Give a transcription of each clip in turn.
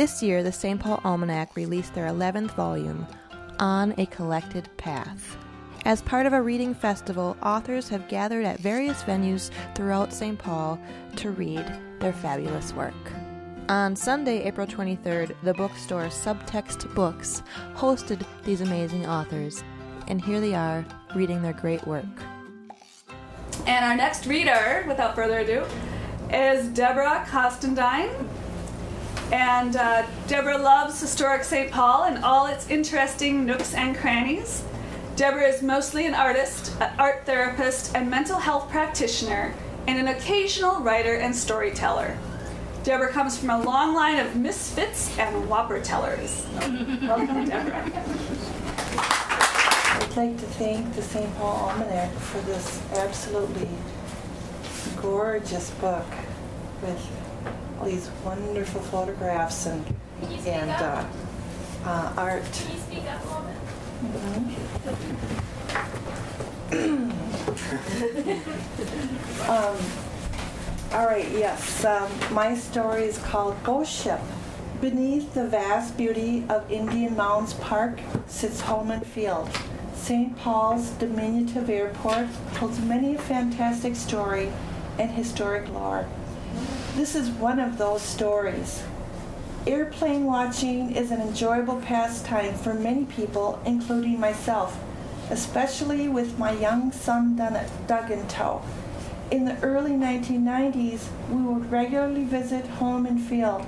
This year, the St. Paul Almanac released their 11th volume, On a Collected Path. As part of a reading festival, authors have gathered at various venues throughout St. Paul to read their fabulous work. On Sunday, April 23rd, the bookstore Subtext Books hosted these amazing authors, and here they are reading their great work. And our next reader, without further ado, is Deborah Costandine. And uh, Deborah loves historic St. Paul and all its interesting nooks and crannies. Deborah is mostly an artist, an art therapist, and mental health practitioner, and an occasional writer and storyteller. Deborah comes from a long line of misfits and whopper tellers. Welcome, Deborah. I'd like to thank the St. Paul Almanac for this absolutely gorgeous book with these wonderful photographs and and uh, uh, art. Can you speak up a little bit? Um, all right, yes. Um, my story is called Ghost Ship. Beneath the vast beauty of Indian Mounds Park sits Holman Field. St. Paul's diminutive airport holds many a fantastic story and historic lore. This is one of those stories. Airplane watching is an enjoyable pastime for many people, including myself, especially with my young son Doug in tow. In the early 1990s, we would regularly visit Holman Field.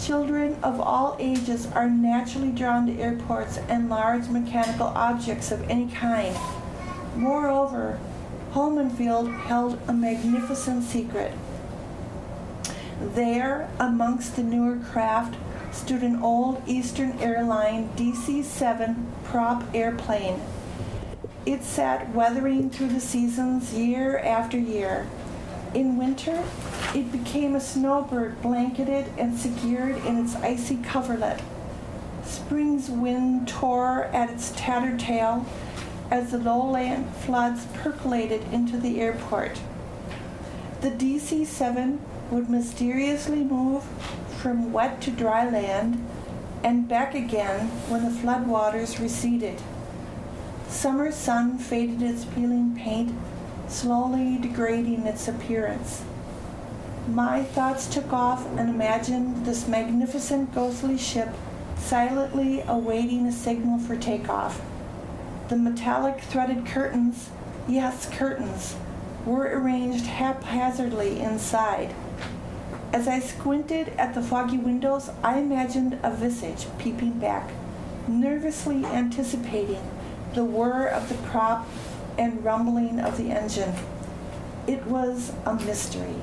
Children of all ages are naturally drawn to airports and large mechanical objects of any kind. Moreover, Holman Field held a magnificent secret. There, amongst the newer craft, stood an old Eastern Airline DC 7 prop airplane. It sat weathering through the seasons year after year. In winter, it became a snowbird blanketed and secured in its icy coverlet. Spring's wind tore at its tattered tail as the lowland floods percolated into the airport. The DC 7 would mysteriously move from wet to dry land and back again when the flood waters receded. Summer sun faded its peeling paint, slowly degrading its appearance. My thoughts took off and imagined this magnificent ghostly ship silently awaiting a signal for takeoff. The metallic threaded curtains, yes, curtains, were arranged haphazardly inside. As I squinted at the foggy windows, I imagined a visage peeping back, nervously anticipating the whir of the prop and rumbling of the engine. It was a mystery.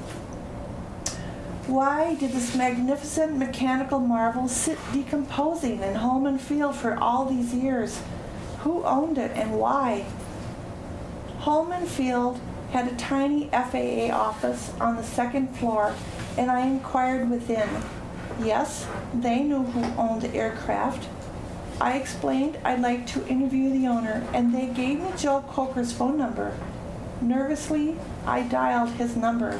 Why did this magnificent mechanical marvel sit decomposing in Holman Field for all these years? Who owned it and why? Holman Field had a tiny FAA office on the second floor, and I inquired within. Yes, they knew who owned the aircraft. I explained I'd like to interview the owner, and they gave me Joe Coker's phone number. Nervously, I dialed his number.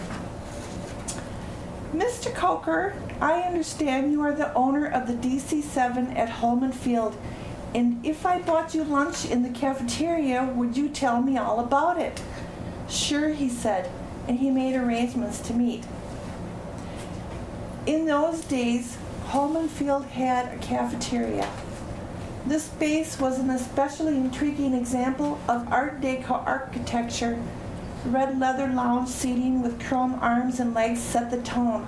Mr. Coker, I understand you are the owner of the DC 7 at Holman Field, and if I bought you lunch in the cafeteria, would you tell me all about it? Sure, he said, and he made arrangements to meet. In those days, Holman Field had a cafeteria. This space was an especially intriguing example of Art Deco architecture. Red leather lounge seating with chrome arms and legs set the tone,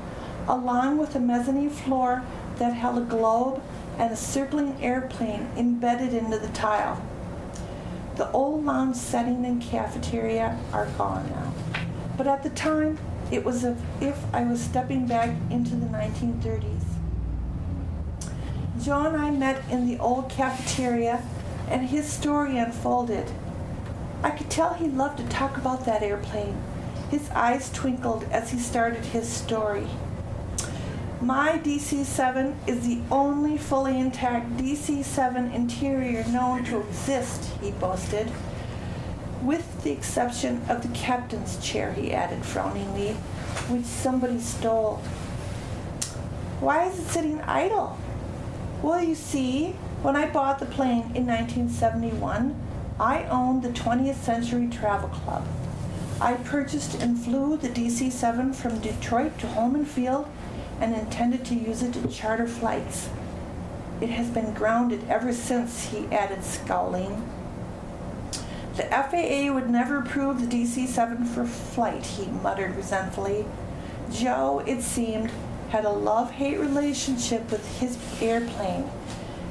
along with a mezzanine floor that held a globe and a circling airplane embedded into the tile. The old lounge setting and cafeteria are gone now. But at the time, it was as if I was stepping back into the 1930s. Joe and I met in the old cafeteria, and his story unfolded. I could tell he loved to talk about that airplane. His eyes twinkled as he started his story. My DC 7 is the only fully intact DC 7 interior known to exist, he boasted. With the exception of the captain's chair, he added frowningly, which somebody stole. Why is it sitting idle? Well, you see, when I bought the plane in 1971, I owned the 20th Century Travel Club. I purchased and flew the DC 7 from Detroit to Holman Field and intended to use it to charter flights. It has been grounded ever since, he added, scowling. The FAA would never approve the DC 7 for flight, he muttered resentfully. Joe, it seemed, had a love hate relationship with his airplane.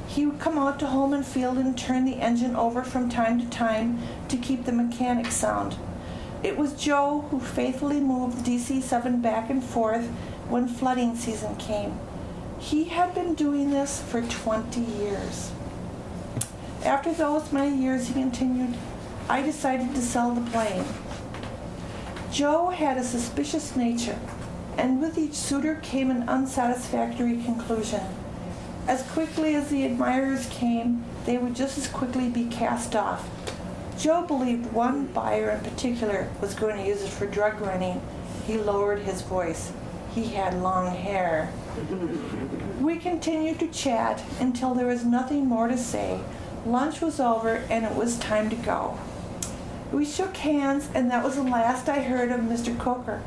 He would come out to Holman Field and turn the engine over from time to time to keep the mechanics sound. It was Joe who faithfully moved the DC 7 back and forth when flooding season came. He had been doing this for 20 years. After those many years, he continued, I decided to sell the plane. Joe had a suspicious nature, and with each suitor came an unsatisfactory conclusion. As quickly as the admirers came, they would just as quickly be cast off. Joe believed one buyer in particular was going to use it for drug running. He lowered his voice. He had long hair. we continued to chat until there was nothing more to say. Lunch was over and it was time to go. We shook hands, and that was the last I heard of Mr. Coker.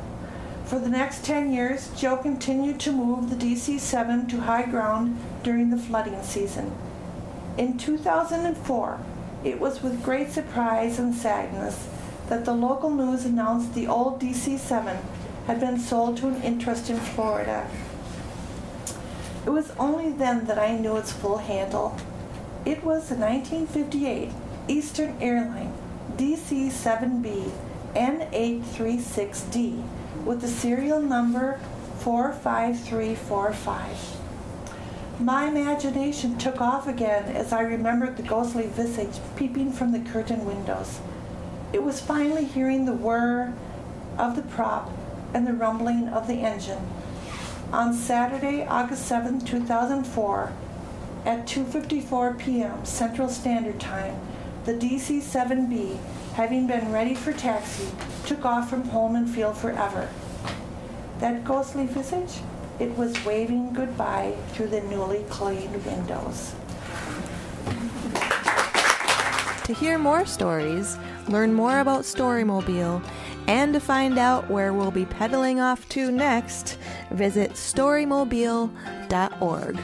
For the next 10 years, Joe continued to move the DC 7 to high ground during the flooding season. In 2004, it was with great surprise and sadness that the local news announced the old DC 7 had been sold to an interest in Florida. It was only then that I knew its full handle. It was the 1958 Eastern Airline DC7B N836D with the serial number 45345. My imagination took off again as I remembered the ghostly visage peeping from the curtain windows. It was finally hearing the whir of the prop and the rumbling of the engine. On Saturday, August 7, 2004, at 2:54 p.m. Central Standard Time, the DC-7B, having been ready for taxi, took off from Holman Field forever. That ghostly visage, it was waving goodbye through the newly cleaned windows. To hear more stories, learn more about Storymobile, and to find out where we'll be pedaling off to next, visit storymobile.org.